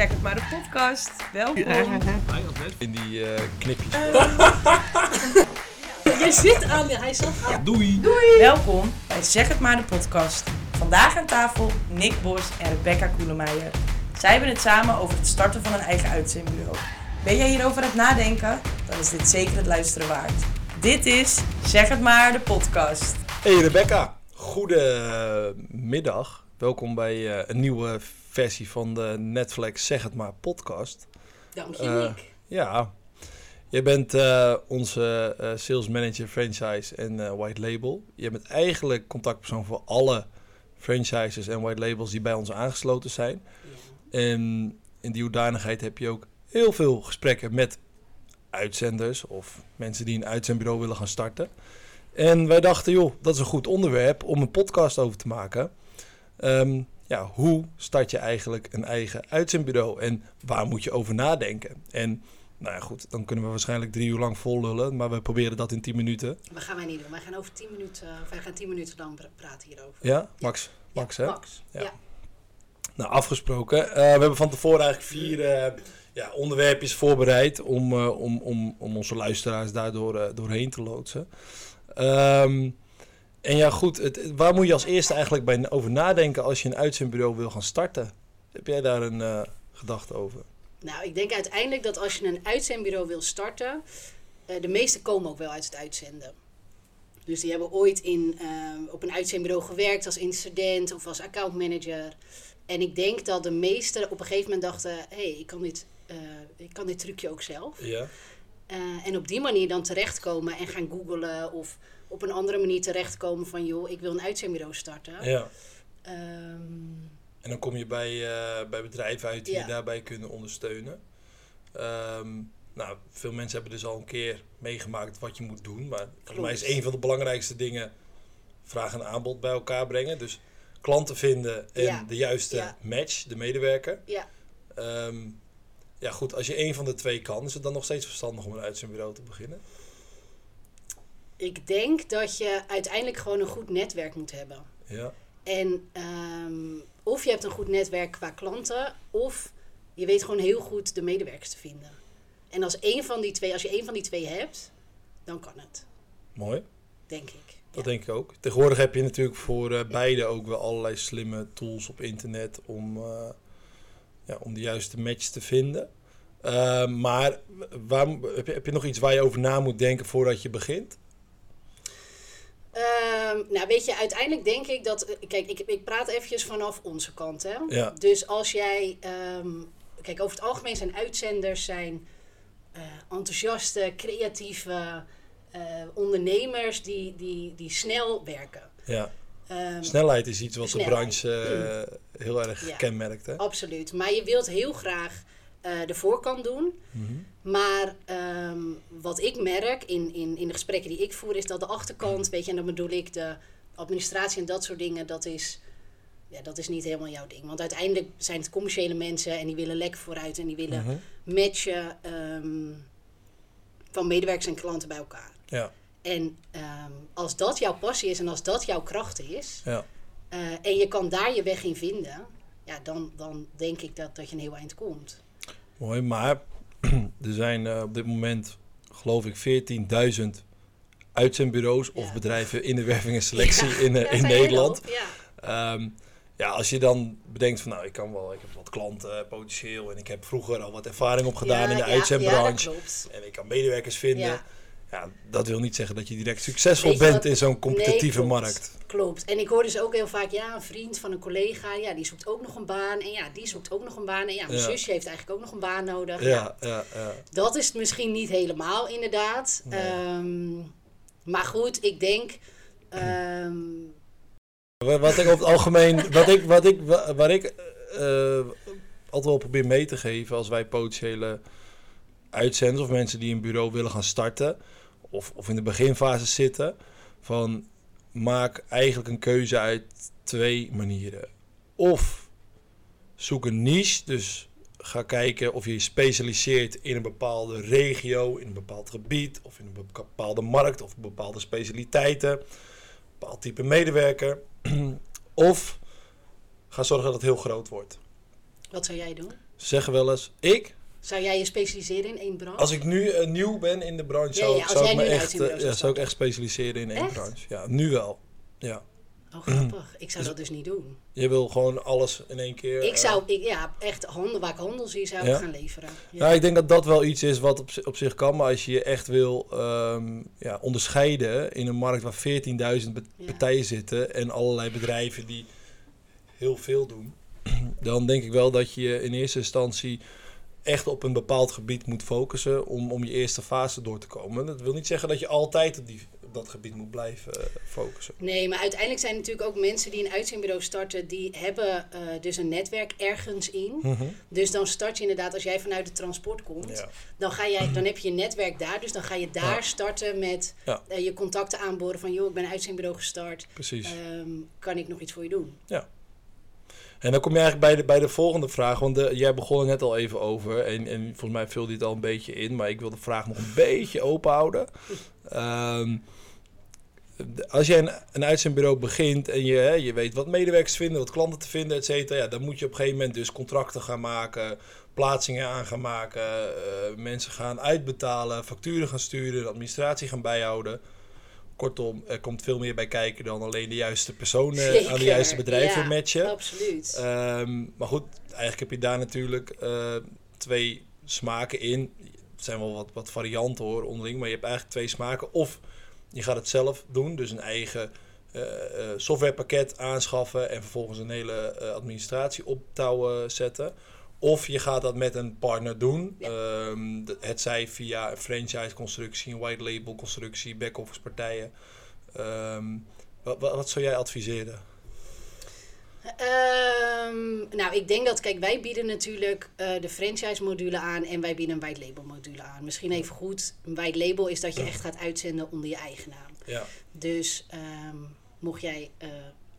Zeg het maar, de podcast. Welkom. In die eh, knipjes. Jij zit aan, hij zat aan. Doei! Welkom bij Zeg het maar, de podcast. Vandaag aan tafel Nick Bos en Rebecca Koelemeijer. Zij hebben het samen over het starten van een eigen uitzendbureau. Ben jij hierover aan het nadenken? Dan is dit zeker het luisteren waard. Dit is Zeg het maar, de podcast. Hey Rebecca, goedemiddag. Welkom bij eh, een nieuwe versie van de Netflix Zeg het maar podcast. Dank je, Eh, Nick. Ja, je bent eh, onze sales manager franchise en white label. Je bent eigenlijk contactpersoon voor alle franchises en white labels die bij ons aangesloten zijn. En in die hoedanigheid heb je ook heel veel gesprekken met uitzenders of mensen die een uitzendbureau willen gaan starten. En wij dachten, joh, dat is een goed onderwerp om een podcast over te maken. Ehm, ja, hoe start je eigenlijk een eigen uitzendbureau en waar moet je over nadenken? En nou ja, goed, dan kunnen we waarschijnlijk drie uur lang vol lullen, maar we proberen dat in tien minuten. Dat gaan wij niet doen. Wij gaan over 10 minuten, of wij gaan 10 minuten lang pra- praten hierover. Ja, Max? Max, hè? Max. Ja. Ja. Nou, afgesproken. Eh, we hebben van tevoren eigenlijk vier eh, ja, onderwerpjes voorbereid om, eh, om, om, om onze luisteraars daardoor eh, doorheen te loodsen. Ehm, en ja, goed, het, waar moet je als eerste eigenlijk bij over nadenken als je een uitzendbureau wil gaan starten? Heb jij daar een eh, gedachte over? Nou, ik denk uiteindelijk dat als je een uitzendbureau wil starten, eh, de meeste komen ook wel uit het uitzenden. Dus die hebben ooit in, eh, op een uitzendbureau gewerkt als incident of als accountmanager. En ik denk dat de meesten op een gegeven moment dachten, hé, hey, ik, kan dit, ik kan dit trucje ook zelf. Ja. En op die manier dan terechtkomen en gaan googlen of op een andere manier terechtkomen van, joh, ik wil een uitzendbureau starten. ja. Ehm, En dan kom je bij, eh, bij bedrijven uit die Ja. je daarbij kunnen ondersteunen. Ehm, nou, veel mensen hebben dus al een keer meegemaakt wat je moet doen. Maar volgens mij is een van de belangrijkste dingen vraag en aanbod bij elkaar brengen. Dus klanten vinden en Ja. de juiste Ja. match, de medewerker. ja, Ehm, ja goed, als je één van de twee kan, is het dan nog steeds verstandig om een uitzendbureau te beginnen? Ik denk dat je uiteindelijk gewoon een goed netwerk moet hebben. Ja, En ehm, of je hebt een goed netwerk qua klanten, of je weet gewoon heel goed de medewerkers te vinden. En als, één van die twee, als je één van die twee hebt, dan kan het, mooi. denk ik. Dat Ja. denk ik ook. Tegenwoordig heb je natuurlijk voor eh, beide ook wel allerlei slimme tools op internet om, eh, ja, om de juiste match te vinden. Eh, maar waar, heb, je, heb je nog iets waar je over na moet denken voordat je begint? Ehm, nou, weet je, uiteindelijk denk ik dat. eh, Kijk, ik, ik praat eventjes vanaf onze kant. Hè? Ja. Dus als jij. ehm, kijk, over het algemeen zijn uitzenders zijn eh, enthousiaste, creatieve eh, ondernemers die, die, die snel werken. Ja. Ehm, Snelheid is iets wat de branche eh, heel erg Ja. kenmerkt. Hè? Absoluut. Maar je wilt heel graag eh, de voorkant doen. Mhm. Maar ehm, wat ik merk in, in, in de gesprekken die ik voer, is dat de achterkant, weet je, en dan bedoel ik de administratie en dat soort dingen, dat is, ja, dat is niet helemaal jouw ding. Want uiteindelijk zijn het commerciële mensen en die willen lekker vooruit en die willen Mhm. matchen ehm, van medewerkers en klanten bij elkaar. Ja, En ehm, als dat jouw passie is en als dat jouw kracht is, ja. eh, en je kan daar je weg in vinden, ja, dan, dan denk ik dat, dat je een heel eind komt. Mooi, maar er zijn eh, op dit moment, geloof ik, 14.000 uitzendbureaus of bedrijven in de werving en selectie in, eh, Ja, in Nederland. Ja. Ehm, ja, als je dan bedenkt van nou, ik kan wel, ik heb wat klanten potentieel en ik heb vroeger al wat ervaring opgedaan in de uitzendbranche en ik kan medewerkers vinden. Ja. Dat wil niet zeggen dat je direct succesvol je bent wat- in zo'n competitieve Nee, klopt. markt. Klopt. En ik hoor dus ook heel vaak, ja, een vriend van een collega, ja, die zoekt ook nog een baan. En ja, die zoekt ook nog een baan. En ja, mijn Ja. zusje heeft eigenlijk ook nog een baan nodig. Ja, ja, ja. Dat is het misschien niet helemaal, inderdaad. Nee. Ehm, maar goed, ik denk... ehm, Wa- Wat ik over het algemeen, wat ik, wat ik, wa- waar ik eh, altijd wel probeer mee te geven als wij potentiële uitzenders of mensen die een bureau willen gaan starten of, of in de beginfase zitten, van maak eigenlijk een keuze uit twee manieren. Of zoek een niche, dus ga kijken of je je specialiseert in een bepaalde regio, in een bepaald gebied of in een bepaalde markt of bepaalde specialiteiten, een bepaald type medewerker. of ga zorgen dat het heel groot wordt. wat zou jij doen? zeggen wel eens, ik, Zou jij je specialiseren in één branche? als ik nu eh, nieuw ben in de branche, zou, ja, ik- zou me echt, eh, ja, zou ik echt specialiseren in één Echt? branche. Ja, nu wel. Ja. Oh, grappig. Ik zou dat dus niet doen. Je wil gewoon alles in één keer. Ik eh, zou, ik, ja, echt handel, waar ik handel zie, zou ik gaan leveren. Ja. Nou, ik denk dat dat wel iets is wat op, zi- op zich kan. Maar als je je echt wil ehm, ja, onderscheiden in een markt waar 14.000 be- Ja. partijen zitten en allerlei bedrijven die heel veel doen, dan denk ik wel dat je in eerste instantie echt op een bepaald gebied moet focussen om, om je eerste fase door te komen. Dat wil niet zeggen dat je altijd op, die, op dat gebied moet blijven eh, focussen. Nee, maar uiteindelijk zijn er natuurlijk ook mensen die een uitzendbureau starten, die hebben eh, dus een netwerk ergens in. Mhm. Dus dan start je inderdaad, als jij vanuit de transport komt, Ja. dan, ga jij, dan heb je je netwerk daar. Dus dan ga je daar Ja. starten met Ja. eh, je contacten aanboren van, joh, ik ben een uitzendbureau gestart. Precies. Ehm, kan ik nog iets voor je doen? En dan kom je eigenlijk bij de, bij de volgende vraag. Want de, jij begon er net al even over. En, en volgens mij je het al een beetje in. Maar ik wil de vraag nog een beetje open houden. Ehm, als jij een, een uitzendbureau begint en je, hè, je weet wat medewerkers vinden, wat klanten te vinden, et cetera. Ja, dan moet je op een gegeven moment dus contracten gaan maken, plaatsingen aan gaan maken, eh, mensen gaan uitbetalen, facturen gaan sturen, administratie gaan bijhouden. Kortom, er komt veel meer bij kijken dan alleen de juiste personen aan de juiste bedrijven ja, matchen. Absoluut. Ehm, maar goed, eigenlijk heb je daar natuurlijk eh, twee smaken in. Het zijn wel wat, wat varianten hoor, onderling. Maar je hebt eigenlijk twee smaken. Of je gaat het zelf doen, dus een eigen eh, eh, softwarepakket aanschaffen en vervolgens een hele eh, administratie op touwen zetten. Of je gaat dat met een partner doen. Ja. Ehm, het zij via een franchise constructie, een white label constructie, back-office partijen. Ehm, wat, wat, wat zou jij adviseren? Ehm, nou, ik denk dat, kijk, wij bieden natuurlijk eh, de franchise module aan en wij bieden een white label module aan. Misschien even goed, een white label is dat je echt gaat uitzenden onder je eigen naam. Ja. Dus mocht jij eh,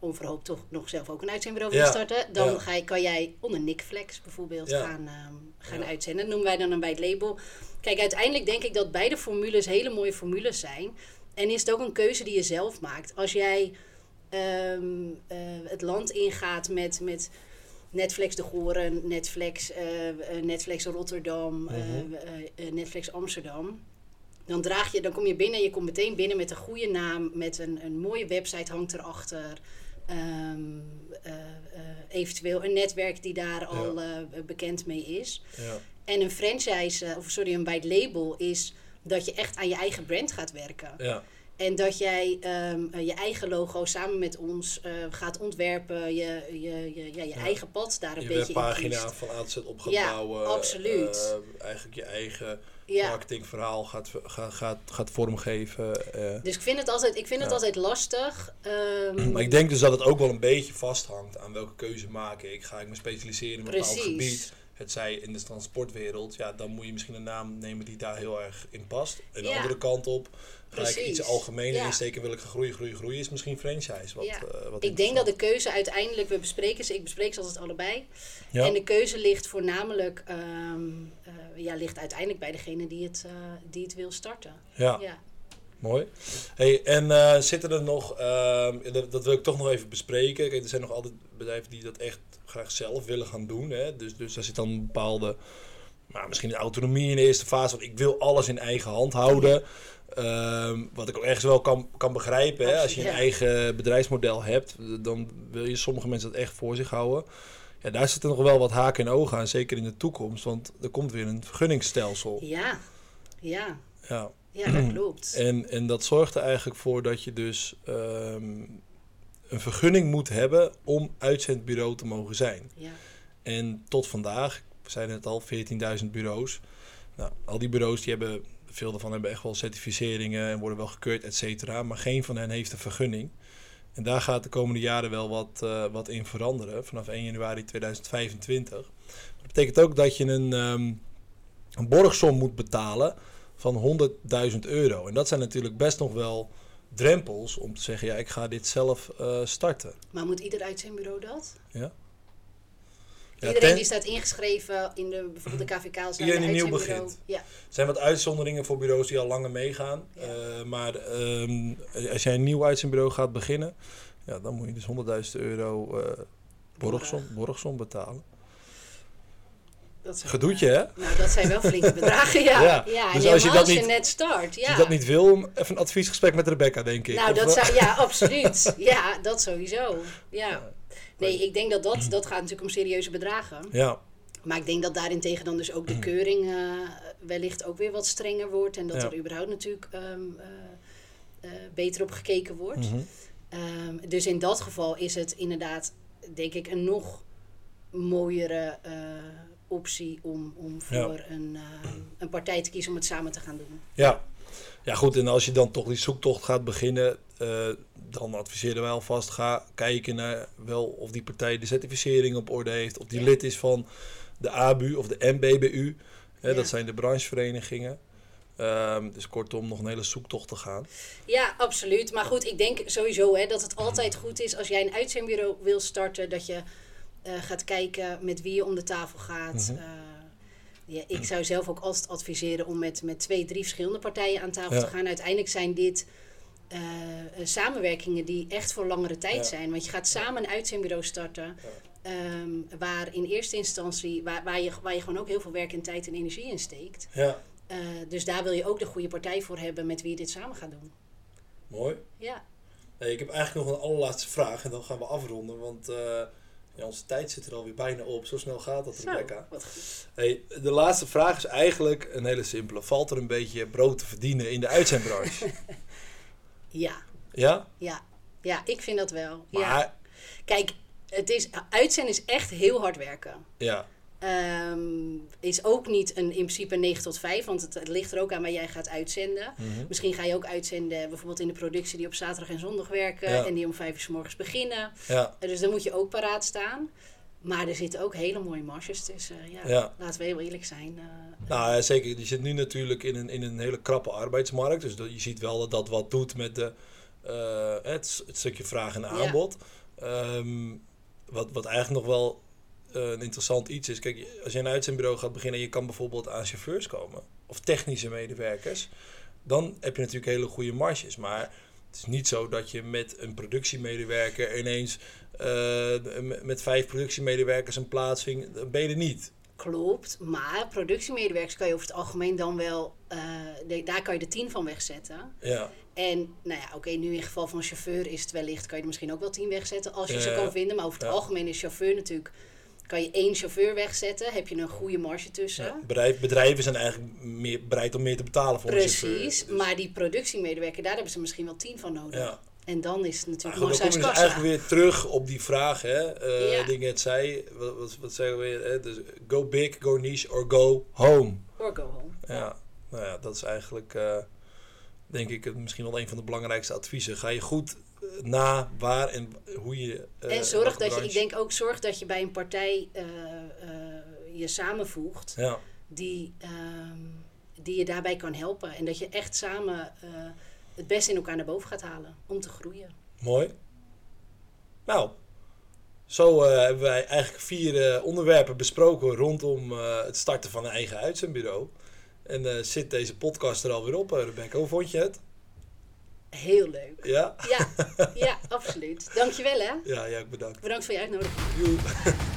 onverhoopt toch nog zelf ook een uitzendbureau Ja, willen starten, dan ja. ga je, kan jij onder Nickflex bijvoorbeeld Ja. gaan, ehm, gaan uitzenden. Dat noemen wij dan een white label. Kijk, uiteindelijk denk ik dat beide formules hele mooie formules zijn. En is het ook een keuze die je zelf maakt. Als jij ehm, eh, het land ingaat met, met Netflix de Goren, Netflix, eh, eh, Netflix Rotterdam, Mhm. Netflix Amsterdam. Dan, draag je, dan kom je binnen en je komt meteen binnen met een goede naam, met een, een mooie website hangt erachter. Ehm, eh, eh, eventueel een netwerk die daar al eh, bekend mee is. Ja. En een franchise, of sorry, een white label is dat je echt aan je eigen brand gaat werken. Ja. En dat jij ehm, eh, je eigen logo samen met ons eh, gaat ontwerpen, je, je, je, ja, je Ja. eigen pad daar een je beetje in kiest. van A tot Z op gaat Ja, bouwen. absoluut. eh, eigenlijk je eigen Ja. marketingverhaal gaat, gaat, gaat, gaat vormgeven. eh. Dus ik vind het altijd, ik vind het altijd lastig. ehm, Maar ik denk dus dat het ook wel een beetje vasthangt aan welke keuze maak ik. Ga ik me specialiseren in een bepaald gebied? Het zij in de transportwereld, ja, dan moet je misschien een naam nemen die daar heel erg in past. En de Ja. andere kant op, ga ik Precies. iets algemener Ja. insteken, wil ik groeien, groeien, groeien, is misschien franchise. Wat, Ja. eh, wat ik denk dat de keuze uiteindelijk, we bespreken ze, ik bespreek ze altijd allebei. En de keuze ligt voornamelijk, ehm, eh, ja, ligt uiteindelijk bij degene die het, eh, die het wil starten. ja. Mooi. Hey, en eh, zitten er nog, ehm, dat, dat wil ik toch nog even bespreken. Kijk, er zijn nog altijd bedrijven die dat echt graag zelf willen gaan doen. Hè? Dus, dus daar zit dan een bepaalde, nou, misschien autonomie in de eerste fase. Want ik wil alles in eigen hand houden. Ehm, wat ik ook ergens wel kan, kan begrijpen. Hè? Als je een eigen bedrijfsmodel hebt, dan wil je sommige mensen dat echt voor zich houden. Ja, daar zitten nog wel wat haken en ogen aan, zeker in de toekomst. Want er komt weer een vergunningsstelsel. Ja, ja, Ja. Ja, dat klopt. En, en dat zorgt er eigenlijk voor dat je dus ehm, een vergunning moet hebben om uitzendbureau te mogen zijn. Ja. En tot vandaag, zeiden het al, 14.000 bureaus. Nou, al die bureaus die hebben, veel daarvan hebben echt wel certificeringen en worden wel gekeurd, et cetera. Maar geen van hen heeft een vergunning. En daar gaat de komende jaren wel wat, eh, wat in veranderen, vanaf 1 januari 2025. Dat betekent ook dat je een, ehm, een borgsom moet betalen van 100.000 euro. En dat zijn natuurlijk best nog wel drempels om te zeggen, ja, ik ga dit zelf eh, starten. Maar moet ieder uitzendbureau dat? Ja? Iedereen ten- die staat ingeschreven in de, bijvoorbeeld de KVK Iedereen die nieuw begint. Ja, Er zijn wat uitzonderingen voor bureaus die al langer meegaan. Ja. Eh, maar ehm, als jij een nieuw uitzendbureau gaat beginnen, ja, dan moet je dus 100.000 euro eh borgsom, borgsom betalen. Dat Gedoetje, hè? Nou, dat zijn wel flinke bedragen, ja. Ja, ja. dus als je dat als je net start, ja. Als je dat niet wil, even een adviesgesprek met Rebecca, denk ik. Nou, Of, dat zou, ja, absoluut. Ja, dat sowieso. Ja. Nee, ik denk dat dat, dat gaat natuurlijk om serieuze bedragen. Ja, Maar ik denk dat daarentegen dan dus ook de keuring eh, wellicht ook weer wat strenger wordt. En dat Ja. er überhaupt natuurlijk ehm, eh, eh, beter op gekeken wordt. Ehm, dus in dat geval is het inderdaad, denk ik, een nog mooiere optie om, om voor een, eh, een partij te kiezen om het samen te gaan doen. ja. ja, goed. En als je dan toch die zoektocht gaat beginnen, eh, dan adviseren wij alvast, ga kijken naar wel of die partij de certificering op orde heeft. Of die Ja. lid is van de ABU of de MBBU. Hè, Ja. Dat zijn de brancheverenigingen. Ehm, dus kortom, nog een hele zoektocht te gaan. Ja, absoluut. Maar goed, ik denk sowieso hè, dat het altijd goed is als jij een uitzendbureau wil starten, dat je eh, gaat kijken met wie je om de tafel gaat. Mhm. Eh, ja, ik zou zelf ook altijd adviseren om met, met twee, drie verschillende partijen aan tafel Ja. te gaan. Uiteindelijk zijn dit eh, samenwerkingen die echt voor langere tijd Ja. zijn. Want je gaat samen een uitzendbureau starten. ehm, waar in eerste instantie, waar, waar, je, waar je gewoon ook heel veel werk en tijd en energie in steekt. Ja, dus daar wil je ook de goede partij voor hebben met wie je dit samen gaat doen. mooi. Ja. Ik heb eigenlijk nog een allerlaatste vraag en dan gaan we afronden, want ja, onze tijd zit er alweer bijna op. Zo snel gaat dat, Rebecca. Hey, de laatste vraag is eigenlijk een hele simpele. Valt er een beetje brood te verdienen in de uitzendbranche? Ja, ja? ja, ja, ik vind dat wel. Ja. Maar, Kijk, het is, uitzenden is echt heel hard werken. ja. Ehm, is ook niet een, in principe 9 tot 5, want het, het ligt er ook aan waar jij gaat uitzenden. Mhm. Misschien ga je ook uitzenden bijvoorbeeld in de productie die op zaterdag en zondag werken Ja. en die om 5 uur s morgens beginnen. Ja, Eh, Dus dan moet je ook paraat staan. Maar er zitten ook hele mooie marges tussen. Ja, Ja. Laten we heel eerlijk zijn. eh, nou zeker. Je zit nu natuurlijk in een, in een hele krappe arbeidsmarkt. Dus dat, je ziet wel dat dat wat doet met de, eh, het, het stukje vraag en aanbod. Ehm, wat, wat eigenlijk nog wel een interessant iets is. Kijk, als je een uitzendbureau gaat beginnen en je kan bijvoorbeeld aan chauffeurs komen. Of technische medewerkers. Dan heb je natuurlijk hele goede marges. Maar het is niet zo dat je met een productiemedewerker ineens eh, met- vijf productiemedewerkers een plaatsing, dan ben je er niet. Klopt, maar productiemedewerkers kan je over het algemeen dan wel, eh, de- daar kan je de tien van wegzetten. Ja, En nou ja, oké, nu in geval van chauffeur is het wellicht, kan je er misschien ook wel tien wegzetten als je Ja, ze kan vinden. Maar over het Ja. algemeen is chauffeur natuurlijk, kan je één chauffeur wegzetten, heb je een goede marge tussen. ja. Bedrijf, bedrijven zijn eigenlijk meer, bereid om meer te betalen voor een chauffeur. Precies, Dus- maar die productiemedewerker, daar hebben ze misschien wel tien van nodig. Ja. En dan is het natuurlijk nog kassa. eigenlijk weer terug op die vraag, hè, eh, Ja. die ik net zei. Wat, wat, wat zeggen we weer? Hè? Dus go big, go niche or go home. Or go home. Ja, nou ja, dat is eigenlijk, eh, denk ik, het- misschien wel een van de belangrijkste adviezen. Ga je goed na waar en hoe je. eh, en zorg dat je, ik denk ook zorg dat je bij een partij eh, eh, je samenvoegt. Ja, die, ehm, die je daarbij kan helpen. En dat je echt samen het beste in elkaar naar boven gaat halen om te groeien. mooi. Nou, zo hebben wij eigenlijk vier onderwerpen besproken rondom het starten van een eigen uitzendbureau. En zit deze podcast er alweer op, Rebecca. Hoe vond je het? Heel leuk. Ja? Ja, ja absoluut. Dankjewel hè. Ja, ja, bedankt. Bedankt voor je uitnodiging. Joe.